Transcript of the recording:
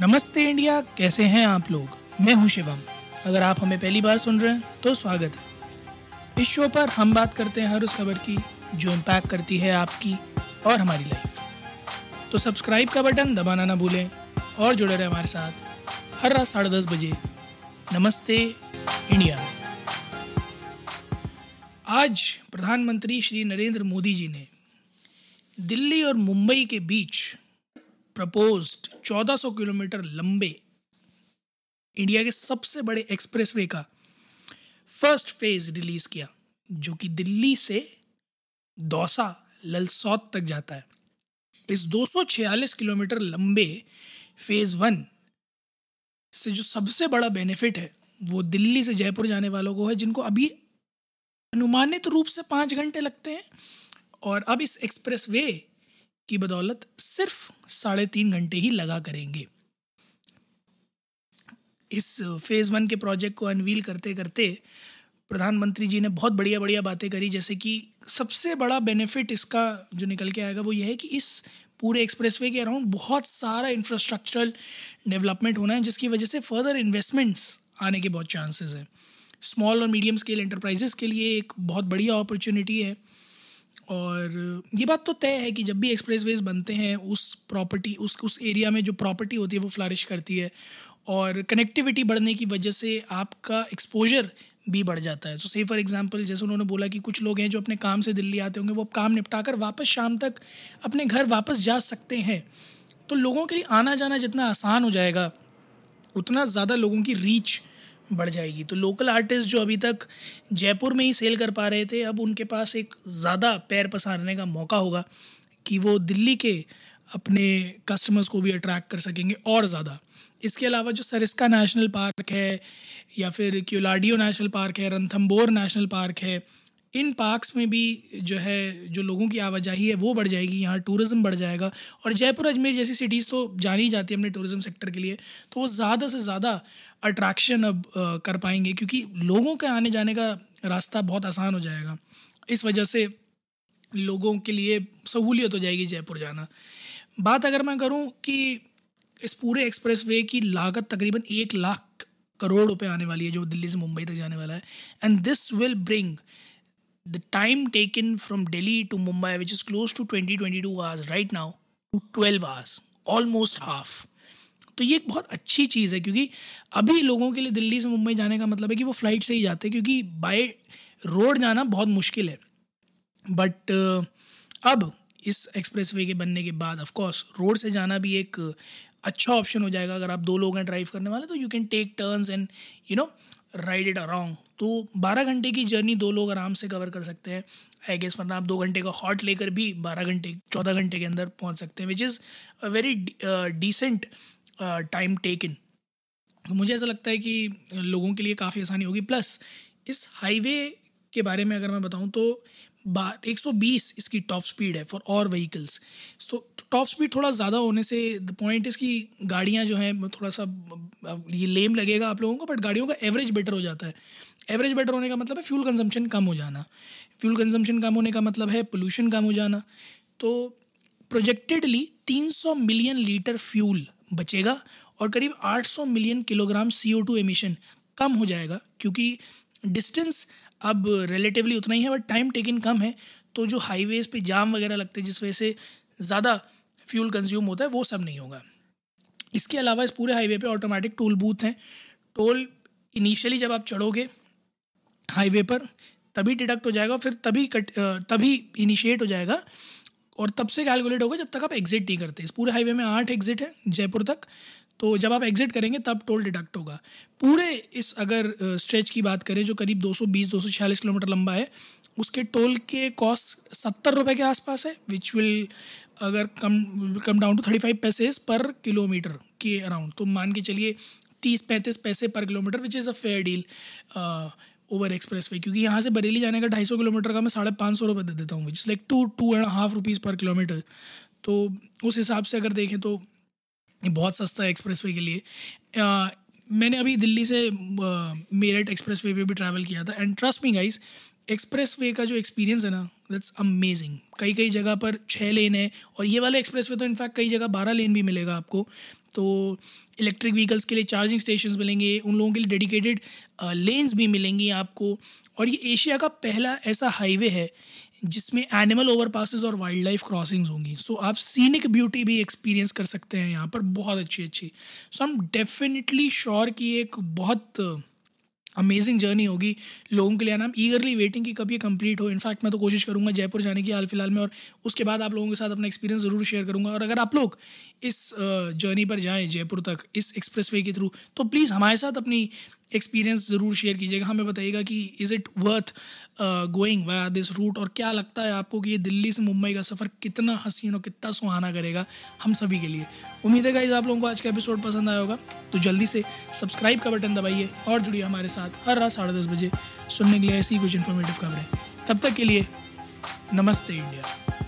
नमस्ते इंडिया, कैसे हैं आप लोग? मैं हूँ शिवम। अगर आप हमें पहली बार सुन रहे हैं तो स्वागत है। इस शो पर हम बात करते हैं हर उस खबर की, जो इम्पैक्ट करती है आपकी और हमारी लाइफ तो सब्सक्राइब का बटन दबाना ना भूलें और जुड़े रहे हमारे साथ हर रात साढ़े दस बजे। नमस्ते इंडिया। आज प्रधानमंत्री श्री नरेंद्र मोदी जी ने दिल्ली और मुंबई के बीच प्रपोज्ड 1400 किलोमीटर लंबे इंडिया के सबसे बड़े एक्सप्रेसवे का फ़र्स्ट फ़ेज़ रिलीज़ किया, जो कि दिल्ली से दौसा ललसौत तक जाता है। इस 246 किलोमीटर लंबे फ़ेज़ वन से जो सबसे बड़ा बेनिफिट है, वो दिल्ली से जयपुर जाने वालों को है, जिनको अभी अनुमानित रूप से पाँच घंटे लगते हैं। और अब इस एक्सप्रेस वे की बदौलत सिर्फ़ साढ़े तीन घंटे ही लगा करेंगे। इस फ़ेज़ वन के प्रोजेक्ट को अनवील करते करते प्रधानमंत्री जी ने बहुत बढ़िया बढ़िया बातें करी, जैसे कि सबसे बड़ा बेनिफिट इसका जो निकल के आएगा वो ये है कि इस पूरे एक्सप्रेसवे के अराउंड बहुत सारा इंफ्रास्ट्रक्चरल डेवलपमेंट होना है, जिसकी वजह से फर्दर इन्वेस्टमेंट्स आने के बहुत चांसेस हैं। स्मॉल और मीडियम स्केल एंटरप्राइजेस के लिए एक बहुत बढ़िया अपॉर्चुनिटी है। और ये बात तो तय है कि जब भी एक्सप्रेस वेज बनते हैं, उस प्रॉपर्टी उस उस एरिया में जो प्रॉपर्टी होती है, वो फ्लारिश करती है। और कनेक्टिविटी बढ़ने की वजह से आपका एक्सपोजर भी बढ़ जाता है। सो से फॉर एग्जांपल जैसे उन्होंने बोला कि कुछ लोग हैं जो अपने काम से दिल्ली आते होंगे, वो काम निपटा कर वापस शाम तक अपने घर वापस जा सकते हैं। तो लोगों के लिए आना जाना जितना आसान हो जाएगा, उतना ज़्यादा लोगों की रीच बढ़ जाएगी। तो लोकल आर्टिस्ट जो अभी तक जयपुर में ही सेल कर पा रहे थे, अब उनके पास एक ज़्यादा पैर पसारने का मौका होगा कि वो दिल्ली के अपने कस्टमर्स को भी अट्रैक्ट कर सकेंगे और ज़्यादा। इसके अलावा जो सरिस्का नेशनल पार्क है या फिर क्यूलाडियो नेशनल पार्क है रंथम्बोर नेशनल पार्क है इन पार्क्स में भी जो है, जो लोगों की आवाजाही है, वो बढ़ जाएगी, यहाँ टूरिज़्म बढ़ जाएगा। और जयपुर अजमेर जैसी सिटीज़ तो जानी जाती है अपने टूरिज़्म सेक्टर के लिए तो वो ज़्यादा से ज़्यादा अट्रैक्शन अब कर पाएँगे, क्योंकि लोगों के आने जाने का रास्ता बहुत आसान हो जाएगा। इस वजह से लोगों के लिए सहूलियत हो जाएगी जयपुर जाना। बात अगर मैं करूँ कि इस पूरे एक्सप्रेस वे की लागत तकरीबन एक लाख करोड़ रुपए आने वाली है, जो दिल्ली से मुंबई तक जाने वाला है and this will bring time taken from Delhi to Mumbai which is close to twenty twenty two hours right now to twelve hours almost half तो ये एक बहुत अच्छी चीज़ है, क्योंकि अभी लोगों के लिए दिल्ली से मुंबई जाने का मतलब है कि वो फ़्लाइट से ही जाते हैं, क्योंकि बाय रोड जाना बहुत मुश्किल है। बट अब इस एक्सप्रेस वे के बनने के बाद ऑफ़ कोर्स रोड से जाना भी एक अच्छा ऑप्शन हो जाएगा। अगर आप दो लोग हैं ड्राइव करने वाले तो you can take turns and you know ride it along तो बारह घंटे की जर्नी दो लोग आराम से कवर कर सकते हैं। आई गेस वरना आप दो घंटे का हॉट लेकर भी बारह घंटे, चौदह घंटे के अंदर पहुँच सकते हैं which is a very decent time take taken मुझे ऐसा लगता है कि लोगों के लिए काफ़ी आसानी होगी। प्लस इस हाईवे के बारे में अगर मैं बताऊँ तो बार, एक सौ बीस इसकी टॉप स्पीड है फॉर और व्हीकल्स तो टॉप स्पीड थोड़ा ज़्यादा होने से द पॉइंट इसकी गाड़ियाँ जो हैं, थोड़ा सा, ये लेम लगेगा आप लोगों को बट गाड़ियों का एवरेज बेटर हो जाता है. एवरेज बेटर होने का मतलब है फ्यूल कंजम्पशन कम हो जाना. फ्यूल कंजम्पशन कम होने का मतलब है पोल्यूशन कम हो जाना. तो प्रोजेक्टेडली 300 मिलियन लीटर फ्यूल बचेगा और करीब 800 million kilogram C O emission कम हो जाएगा, क्योंकि डिस्टेंस अब रिलेटिवली उतना ही है बट टाइम टेकिन कम है तो जो हाईवेज़ पे जाम वगैरह लगते हैं, जिस वजह से ज़्यादा फ्यूल कंज्यूम होता है, वो सब नहीं होगा। इसके अलावा इस पूरे हाईवे पे ऑटोमेटिक टोल बूथ हैं। टोल इनिशियली जब आप चढ़ोगे हाईवे पर, तभी डिडक्ट हो जाएगा फिर तभी कट तभी इनिशिएट हो जाएगा और तब से कैलकुलेट होगा जब तक आप एग्जिट नहीं करते। इस पूरे हाईवे में आठ एग्जिट है, जयपुर तक। तो जब आप एग्जिट करेंगे, तब टोल डिडक्ट होगा। पूरे इस अगर स्ट्रेच की बात करें, जो करीब 220 246 किलोमीटर लंबा है, उसके टोल के कॉस्ट सत्तर रुपये के आसपास है विच विल अगर come come down to thirty five paise per kilometre के अराउंड तो मान के चलिए, तीस पैंतीस पैसे per kilometre which is a fair deal over expressway क्योंकि यहाँ से बरेली जाने का ढाई सौ किलोमीटर का मैं साढ़े पाँच सौ रुपये दे देता हूँ which like two two and half rupees per kilometre तो उस हिसाब से अगर देखें तो ये बहुत सस्ता है एक्सप्रेस के लिए। आ, मैंने अभी दिल्ली से मेरठ एक्सप्रेस वे पर भी ट्रैवल किया था। And trust me guys expressway का जो एक्सपीरियंस है ना दैट्स अमेजिंग कई कई जगह पर छः लेन है और ये वाले एक्सप्रेस वे तो इनफैक्ट कई जगह बारह लेन भी मिलेगा आपको। तो इलेक्ट्रिक व्हीकल्स के लिए चार्जिंग स्टेशन मिलेंगे उन लोगों के लिए डेडिकेटेड लेन्स भी मिलेंगी आपको। और ये एशिया का पहला ऐसा हाईवे है जिसमें एनिमल ओवर और वाइल्ड लाइफ क्रॉसिंग्स होंगी। सो आप सीनिक ब्यूटी भी एक्सपीरियंस कर सकते हैं यहाँ पर, बहुत अच्छी अच्छी। सो हम डेफिनेटली श्योर कि एक बहुत अमेजिंग जर्नी होगी लोगों के लिए। ना ईगरली वेटिंग कि कब ये कंप्लीट हो। इनफैक्ट मैं तो कोशिश करूँगा जयपुर जाने की हाल फ़िलहाल में और उसके बाद आप लोगों के साथ अपना एक्सपीरियंस ज़रूर शेयर करूँगा। और अगर आप लोग इस जर्नी पर जाएँ जयपुर तक, इस एक्सप्रेस वे के थ्रू तो प्लीज़ हमारे साथ अपनी एक्सपीरियंस ज़रूर शेयर कीजिएगा। हमें बताइएगा कि is it worth going via this route और क्या लगता है आपको कि ये दिल्ली से मुंबई का सफ़र कितना हसीन और कितना सुहाना करेगा हम सभी के लिए। उम्मीद है गाइज़ आप लोगों को आज का एपिसोड पसंद आया होगा। तो जल्दी से सब्सक्राइब का बटन दबाइए और जुड़िए हमारे साथ हर रात साढ़े दस बजे सुनने के लिए ऐसी कुछ इन्फॉर्मेटिव खबरें। तब तक के लिए नमस्ते इंडिया।